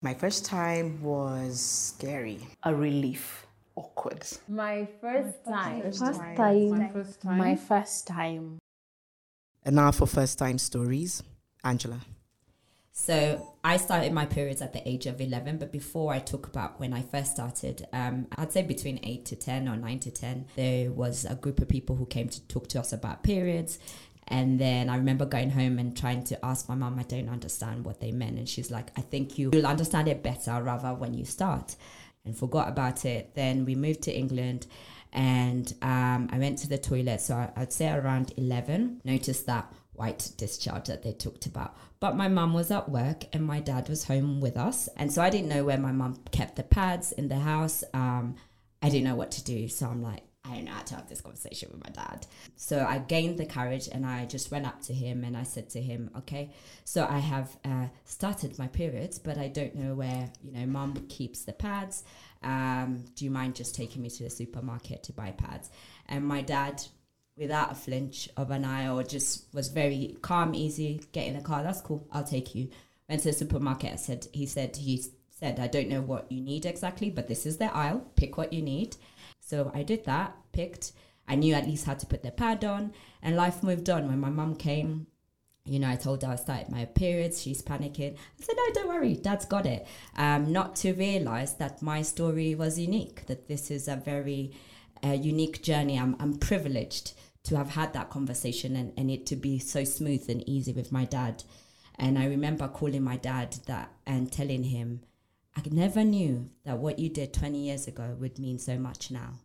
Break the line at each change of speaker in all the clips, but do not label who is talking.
My first time was scary.
A relief. Awkward.
My first time.
First
time.
time.
My first time.
My first time.
And now for first time stories. Angela.
So I started my periods at the age of 11, but before I talk about when I first started, um, I'd say between 8 to 10 or 9 to 10, there was a group of people who came to talk to us about periods. And then I remember going home and trying to ask my mum, I don't understand what they meant. And she's like, I think you, you'll understand it better rather when you start. And forgot about it. Then we moved to England and um, I went to the toilet. So I, I'd say around 11, noticed that white discharge that they talked about. But my mum was at work and my dad was home with us. And so I didn't know where my mum kept the pads in the house. Um, I didn't know what to do. So I'm like, I don't know how to have this conversation with my dad. So I gained the courage and I just went up to him and I said to him, okay, so I have uh, started my periods, but I don't know where, you know, mum keeps the pads. Um, do you mind just taking me to the supermarket to buy pads? And my dad, without a flinch of an eye or just was very calm, easy, get in the car, that's cool, I'll take you. Went to the supermarket, I said, he said, he said, I don't know what you need exactly, but this is the aisle, pick what you need. So I did that, picked. I knew at least how to put the pad on, and life moved on. When my mum came, you know, I told her I started my periods. She's panicking. I said, "No, don't worry, Dad's got it." Um, not to realize that my story was unique. That this is a very uh, unique journey. I'm I'm privileged to have had that conversation and, and it to be so smooth and easy with my dad. And I remember calling my dad that and telling him, I never knew that what you did 20 years ago would mean so much now.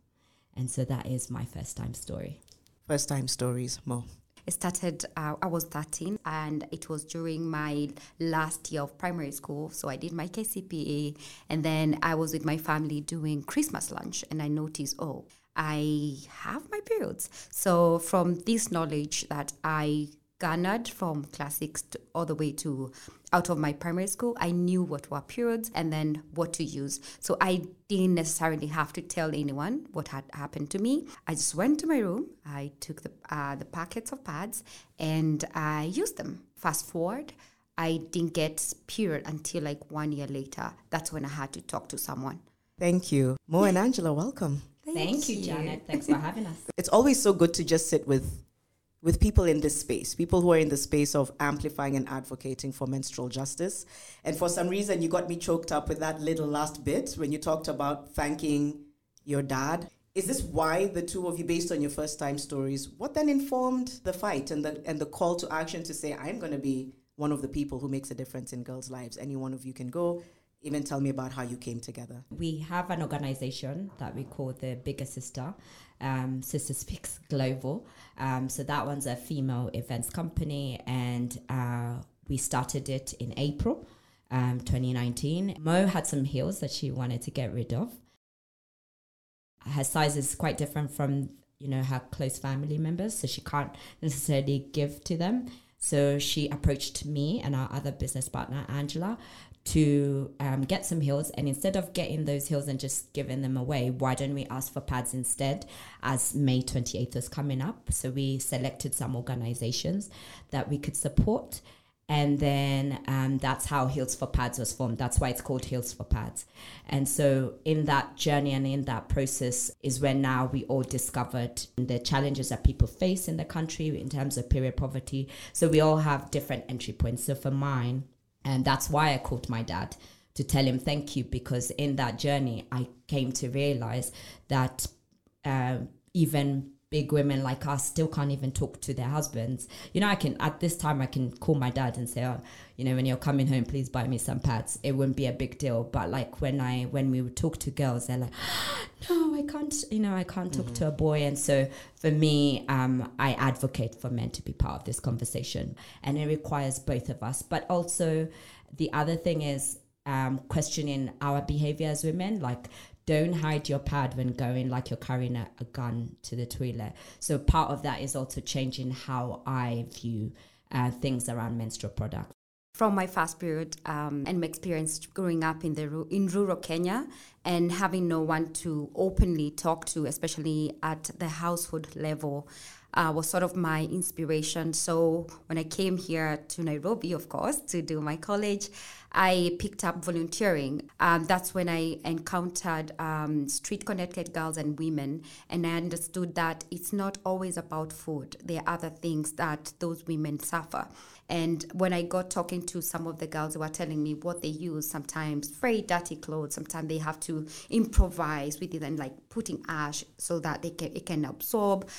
And so that is my first time story.
First time stories. Mo.
It started, uh, I was 13, and it was during my last year of primary school. So I did my KCPE, and then I was with my family doing Christmas lunch, and I noticed, oh, I have my periods. So from this knowledge that I garnered from classics to, all the way to out of my primary school, I knew what were periods and then what to use. So I didn't necessarily have to tell anyone what had happened to me. I just went to my room, I took the uh, the packets of pads, and I used them. Fast forward. I didn't get period until like one year later. That's when I had to talk to someone.
Thank you. Mo and Angela, welcome.
Thank, you, Janet. Thanks for having us.
It's always so good to just sit with with people in this space, people who are in the space of amplifying and advocating for menstrual justice. And for some reason, you got me choked up with that little last bit when you talked about thanking your dad. Is this why the two of you, based on your first time stories, what then informed the fight and the and the call to action to say, I'm going to be one of the people who makes a difference in girls' lives? Any one of you can go. Even tell me about how you came together.
We have an organization that we call the Bigger Sister, um, Sister Speaks Global. Um, so that one's a female events company, and uh, we started it in April um, 2019. Mo had some heels that she wanted to get rid of. Her size is quite different from you know her close family members, so she can't necessarily give to them. So she approached me and our other business partner Angela to um, get some heels and instead of getting those heels and just giving them away why don't we ask for pads instead? As may 28th was coming up so we selected some organizations that we could support and then um, that's how heels for pads was formed. That's why it's called heels for pads. And so in that journey and in that process is where now we all discovered the challenges that people face in the country in terms of period poverty. So we all have different entry points. So for mine and that's why I called my dad to tell him thank you because in that journey, I came to realize that uh, even big women like us still can't even talk to their husbands. You know, I can, at this time, I can call my dad and say, oh, you know, when you're coming home, please buy me some pads. It wouldn't be a big deal. But like when I, when we would talk to girls, they're like, no, I can't, you know, I can't talk to a boy. And so for me, um, I advocate for men to be part of this conversation. And it requires both of us. But also, the other thing is um, questioning our behavior as women. Like, don't hide your pad when going like you're carrying a, a gun to the toilet. So part of that is also changing how I view uh, things around menstrual products.
From my fast period um, and my experience growing up in the in rural Kenya and having no one to openly talk to, especially at the household level, uh, was sort of my inspiration. So when I came here to Nairobi, of course, to do my college, I picked up volunteering. Um, that's when I encountered um, street connected girls and women, and I understood that it's not always about food. There are other things that those women suffer. And when I got talking to some of the girls, they were telling me what they use. Sometimes very dirty clothes. Sometimes they have to improvise with it and like putting ash so that they can it can absorb.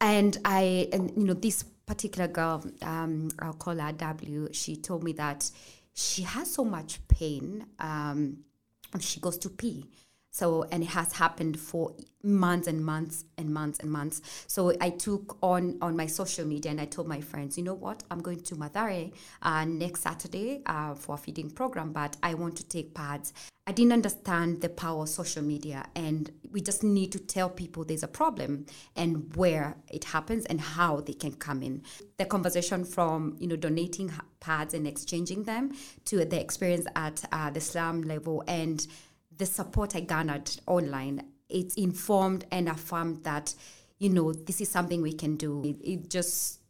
And I and you know this particular girl, um, I'll call her W. She told me that she has so much pain. Um, she goes to pee. So, and it has happened for months and months and months and months. So I took on on my social media and I told my friends, you know what, I'm going to Mathare uh, next Saturday uh, for a feeding program, but I want to take pads. I didn't understand the power of social media, and we just need to tell people there's a problem and where it happens and how they can come in. The conversation from you know donating pads and exchanging them to the experience at uh, the slum level and the support I garnered online, it's informed and affirmed that, you know, this is something we can do. It, it just,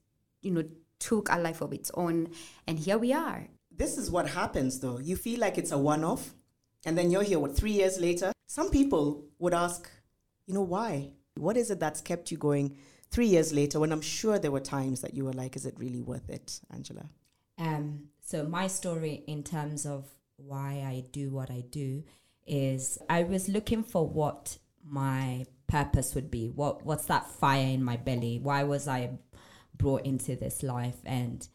you know, took a life of its own. And here we are.
This is what happens though. You feel like it's a one off, and then you're here, what, three years later? Some people would ask, you know, why? What is it that's kept you going three years later when I'm sure there were times that you were like, is it really worth it, Angela?
Um, so, my story in terms of why I do what I do is I was looking for what my purpose would be. What what's that fire in my belly? Why was I brought into this life? And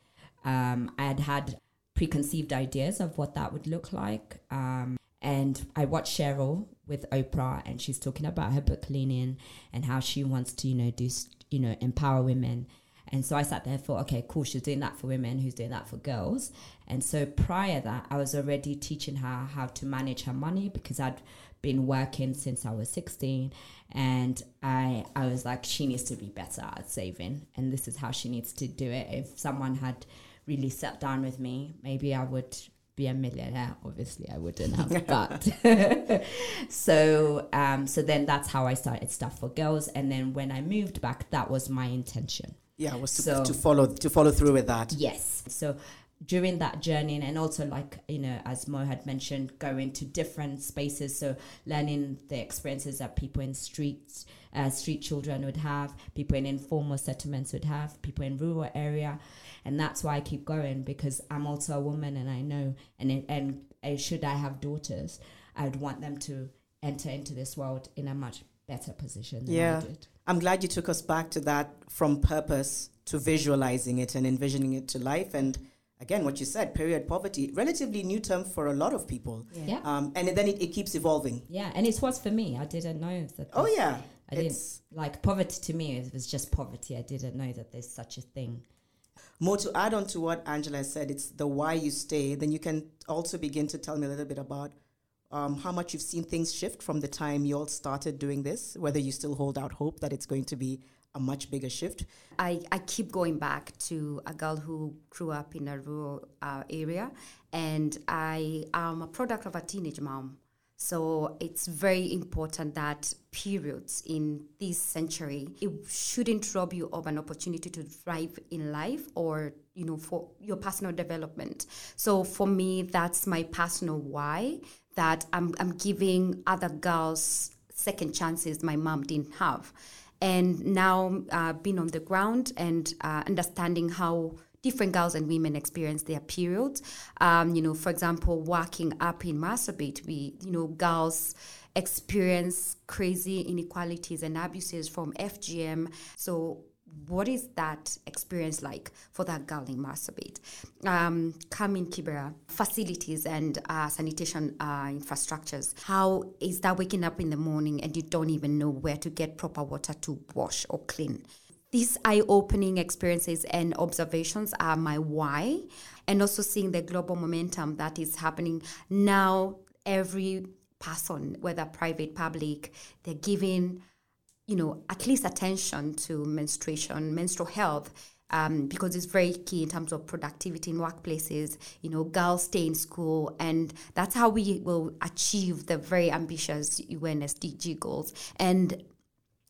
um, I had had preconceived ideas of what that would look like. Um, and I watched Sheryl with Oprah, and she's talking about her book Lean In and how she wants to, you know, do, you know, empower women. And so I sat there and thought, okay, cool, she's doing that for women, who's doing that for girls. And so prior that, I was already teaching her how to manage her money because I'd been working since I was 16. And I, I was like, she needs to be better at saving. And this is how she needs to do it. If someone had really sat down with me, maybe I would be a millionaire. Obviously, I wouldn't have, but so um, so then that's how I started stuff for girls. And then when I moved back, that was my intention.
Yeah, was to, so, to follow to follow through with that.
Yes. So during that journey and also like you know as mo had mentioned going to different spaces so learning the experiences that people in streets uh, street children would have people in informal settlements would have people in rural area and that's why i keep going because i'm also a woman and i know and it, and uh, should i have daughters i would want them to enter into this world in a much better position yeah.
I'm glad you took us back to that from purpose to visualizing it and envisioning it to life. And again, what you said, period poverty, relatively new term for a lot of people.
Yeah. yeah.
Um, and then it, it, keeps evolving.
Yeah. And it was for me. I didn't know that.
Oh, yeah.
I didn't like poverty to me. It was just poverty. I didn't know that there's such a thing.
More to add on to what Angela said, it's the why you stay. Then you can also begin to tell me a little bit about um, how much you've seen things shift from the time you all started doing this, whether you still hold out hope that it's going to be a much bigger shift?
I, I keep going back to a girl who grew up in a rural uh, area, and I am a product of a teenage mom. So it's very important that periods in this century it shouldn't rob you of an opportunity to thrive in life or you know for your personal development. So for me, that's my personal why that I'm, I'm giving other girls second chances my mom didn't have. And now uh, being on the ground and uh, understanding how different girls and women experience their periods. Um, you know, for example, working up in Marsabit, we, you know, girls experience crazy inequalities and abuses from FGM. So what is that experience like for that girl in Marsabit? Um, come in Kibera, facilities and uh, sanitation uh, infrastructures. How is that waking up in the morning and you don't even know where to get proper water to wash or clean? These eye opening experiences and observations are my why, and also seeing the global momentum that is happening now. Every person, whether private, public, they're giving you know, at least attention to menstruation, menstrual health, um, because it's very key in terms of productivity in workplaces. You know, girls stay in school, and that's how we will achieve the very ambitious UN SDG goals. And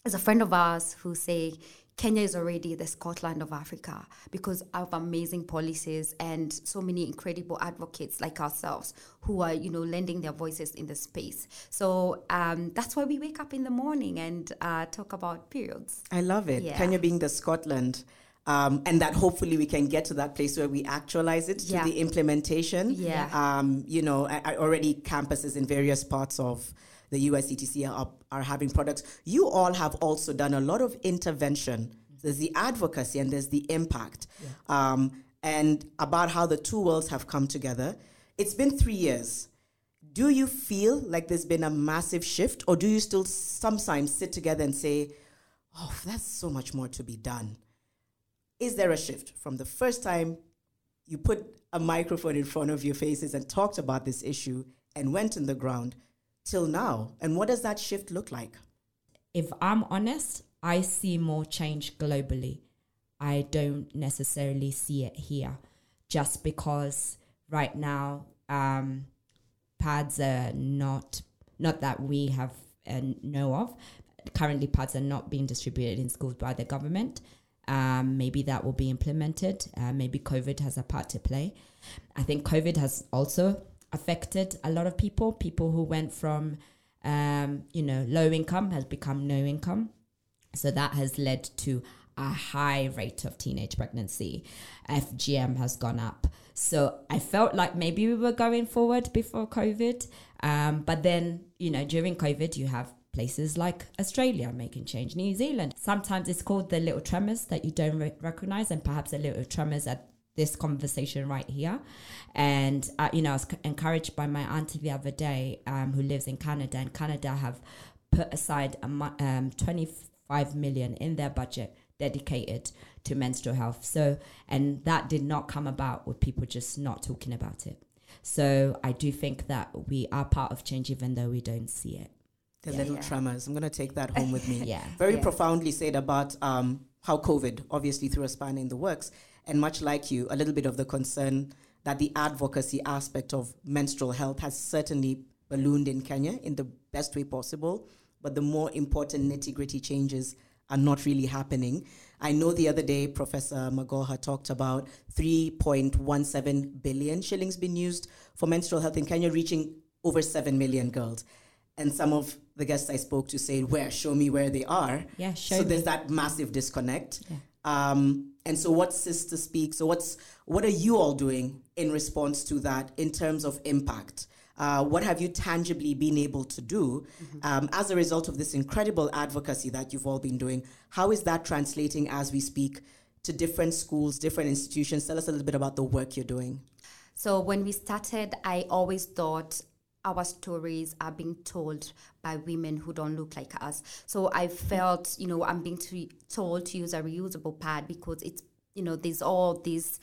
as a friend of ours who say, Kenya is already the Scotland of Africa because of amazing policies and so many incredible advocates like ourselves who are, you know, lending their voices in the space. So um, that's why we wake up in the morning and uh, talk about periods.
I love it.
Yeah.
Kenya being the Scotland. Um, and that hopefully we can get to that place where we actualize it
Yeah.
to the implementation.
Yeah.
Um, you know, I, I already campuses in various parts of the US ETC are, are having products. You all have also done a lot of intervention. There's the advocacy and there's the impact. Um, and about how the two worlds have come together. It's been three years. Do you feel like there's been a massive shift, or do you still sometimes sit together and say, oh, that's so much more to be done? Is there a shift from the first time you put a microphone in front of your faces and talked about this issue and went in the ground till now? And what does that shift look like?
if I'm honest, I see more change globally. I don't necessarily see it here just because right now um, pads are not not that we have uh, know of. Currently, pads are not being distributed in schools by the government. Um, maybe that will be implemented. Uh, maybe COVID has a part to play. I think COVID has also affected a lot of people. People who went from um, you know low income has become no income. So that has led to a high rate of teenage pregnancy. FGM has gone up. So I felt like maybe we were going forward before COVID. Um, but then, you know, during COVID, you have places like Australia making change, New Zealand. Sometimes it's called the little tremors that you don't re- recognize, and perhaps the little tremors at this conversation right here. And, uh, you know, I was c- encouraged by my auntie the other day um, who lives in Canada, and Canada have put aside a mu- um, 25 million in their budget dedicated to menstrual health. So, and that did not come about with people just not talking about it. So, I do think that we are part of change, even though we don't see it.
The
Yeah,
little
yeah.
tremors. I'm going to take that home with me.
Yeah.
Very
Yeah.
profoundly said about um, how COVID obviously threw a spanner in the works. And much like you, a little bit of the concern that the advocacy aspect of menstrual health has certainly ballooned in Kenya in the best way possible. But the more important nitty gritty changes are not really happening. I know the other day Professor Magoha talked about 3.17 billion shillings being used for menstrual health in Kenya, reaching over 7 million girls. And some of the guests I spoke to said, Where? Show me where they are.
Yeah, show
so
me.
there's that massive disconnect.
Yeah.
Um, and so what Sister Speaks, so what's what are you all doing in response to that in terms of impact? Uh, what have you tangibly been able to do um, as a result of this incredible advocacy that you've all been doing? How is that translating as we speak to different schools, different institutions? Tell us a little bit about the work you're doing.
So when we started, I always thought our stories are being told by women who don't look like us. So I felt, you know, I'm being to, told to use a reusable pad because it's, you know, there's all these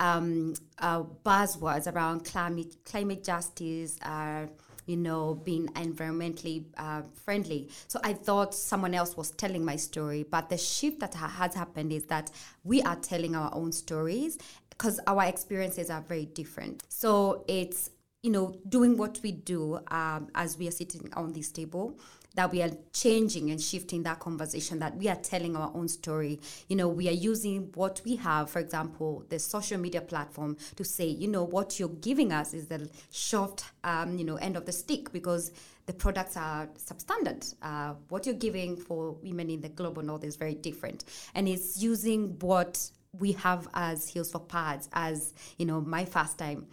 um, uh, buzzwords around climate climate justice. Uh, you know, being environmentally uh, friendly. So I thought someone else was telling my story, but the shift that ha- has happened is that we are telling our own stories because our experiences are very different. So it's you know doing what we do um, as we are sitting on this table that we are changing and shifting that conversation that we are telling our own story. You know we are using what we have for example the social media platform to say you know what you're giving us is the short um, you know end of the stick because the products are substandard. Uh, what you're giving for women in the global north is very different. And it's using what we have as heels for pads as you know my first time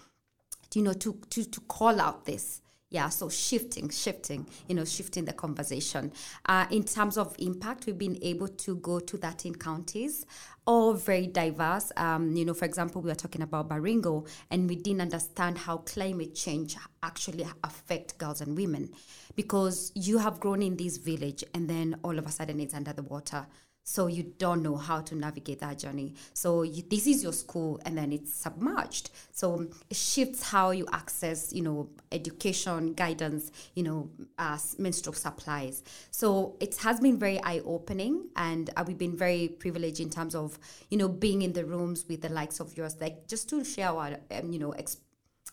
you know to to to call out this. Yeah so shifting shifting you know shifting the conversation. Uh, in terms of impact we've been able to go to 13 counties all very diverse. Um, you know for example we were talking about baringo and we didn't understand how climate change actually affect girls and women because you have grown in this village and then all of a sudden it's under the water so you don't know how to navigate that journey. So you, this is your school and then it's submerged. So it shifts how you access you know education guidance you know uh, menstrual supplies. So it has been very eye-opening and uh, we've been very privileged in terms of you know being in the rooms with the likes of yours like just to share our um, you know ex-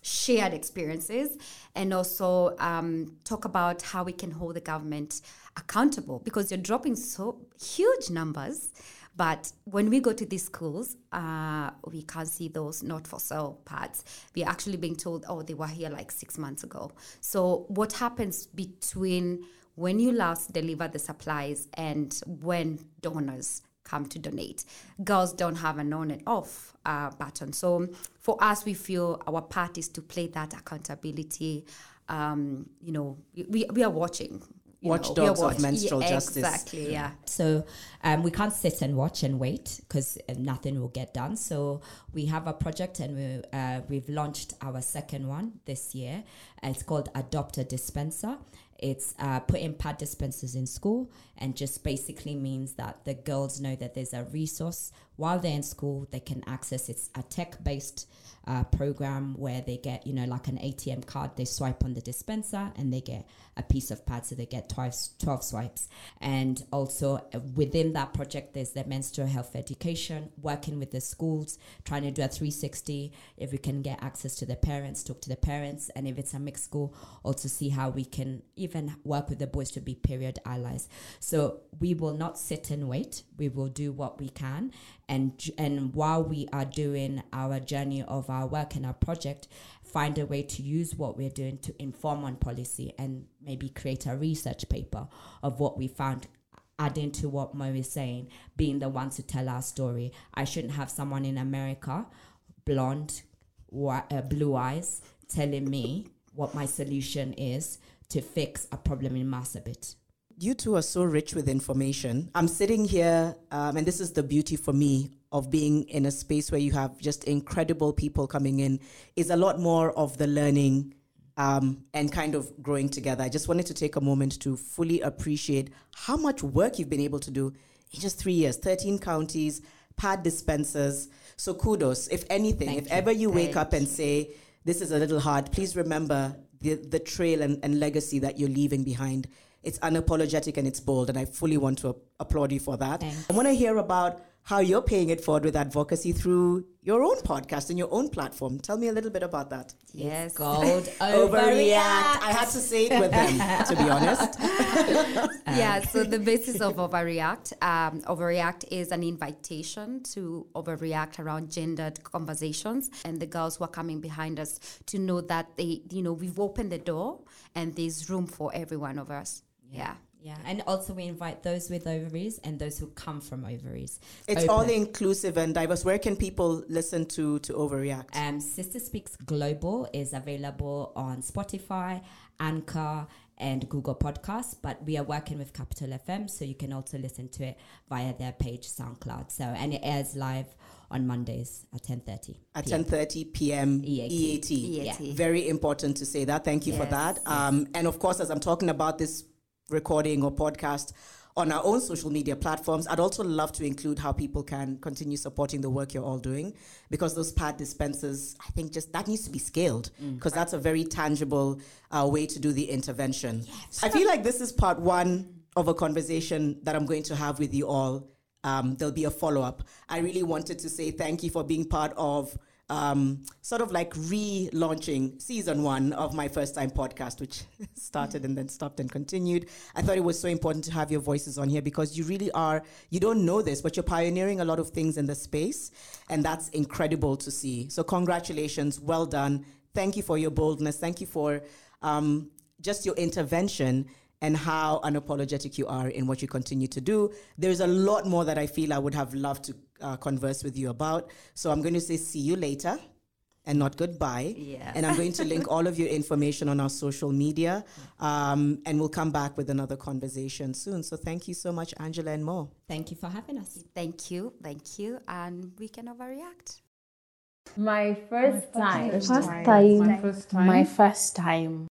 shared experiences and also um, talk about how we can hold the government accountable because you're dropping so huge numbers But when we go to these schools, uh, we can't see those not for sale pads. We're actually being told, oh, they were here like six months ago. So, what happens between when you last deliver the supplies and when donors come to donate. Girls don't have an on and off uh, button. So for us, we feel our part is to play that accountability. Um, you know, we, we are watching. You know, we are
Watchdogs of menstrual
yeah,
justice.
Exactly, yeah.
So um, we can't sit and watch and wait because nothing will get done. So we have a project and we, uh, we've launched our second one this year. It's called Adopt a Dispenser. It's uh, putting pad dispensers in school and just basically means that the girls know that there's a resource while they're in school they can access. It's a tech-based uh, program where they get, you know, like an ATM card. They swipe on the dispenser and they get a piece of pad. So they get 12, 12 swipes. And also uh, within that project, there's the menstrual health education, working with the schools, trying to do a 360. If we can get access to the parents, talk to the parents. And if it's a mixed school, also see how we can even work with the boys to be period allies. So we will not sit and wait. We will do what we can. And, and while we are doing our journey of our work and our project, find a way to use what we're doing to inform on policy and maybe create a research paper of what we found adding to what Mo is saying, being the ones to tell our story. I shouldn't have someone in America, blonde, whi- uh, blue eyes, telling me what my solution is to fix a problem in Marsabit.
You two are so rich with information. I'm sitting here, um, and this is the beauty for me of being in a space where you have just incredible people coming in, is a lot more of the learning um, and kind of growing together. I just wanted to take a moment to fully appreciate how much work you've been able to do in just three years 13 counties, pad dispensers. So kudos. If anything,
Thank
if
you.
ever you wake
Thank
up and say, this is a little hard, please remember the, the trail and, and legacy that you're leaving behind. It's unapologetic and it's bold, and I fully want to applaud you for that.
Thanks.
I want to hear about how you're paying it forward with advocacy through your own podcast and your own platform. Tell me a little bit about that.
Yes.
Gold
Overreact.
overreact.
I had to say it with them, to be honest.
yeah, so the basis of Overreact, um, Overreact is an invitation to overreact around gendered conversations, and the girls who are coming behind us to know that they, you know, we've opened the door and there's room for every one of us. Yeah.
Yeah, and also we invite those with ovaries and those who come from ovaries.
It's
Open.
all inclusive and diverse. Where can people listen to to overreact?
Um, Sister Speaks Global is available on Spotify, Anchor, and Google Podcasts. But we are working with Capital FM, so you can also listen to it via their page SoundCloud. So and it airs live on Mondays at ten thirty.
At 10:30 p.m.
EAT.
EAT.
EAT.
Very important to say that. Thank you for
Yes,
that. Um, and of course, as I'm talking about this recording or podcast on our own social media platforms, I'd also love to include how people can continue supporting the work you're all doing because those pad dispensers, I think just that needs to be scaled because that's a very tangible uh, way to do the intervention. Yes. I feel like this is part one of a conversation that I'm going to have with you all. Um, there'll be a follow up. I really wanted to say thank you for being part of um, sort of like relaunching season one of my first time podcast, which started and then stopped and continued. I thought it was so important to have your voices on here because you really are, you don't know this, but you're pioneering a lot of things in the space. And that's incredible to see. So, congratulations. Well done. Thank you for your boldness. Thank you for um, just your intervention and how unapologetic you are in what you continue to do. There's a lot more that I feel I would have loved to uh, converse with you about. So I'm going to say see you later and not goodbye.
Yeah.
And I'm going to link all of your information on our social media. Um, and we'll come back with another conversation soon. So thank you so much, Angela and Mo.
Thank you for having us.
Thank you. Thank you. And we can overreact.
My first time.
First
First
time.
time.
My first time.
My first time.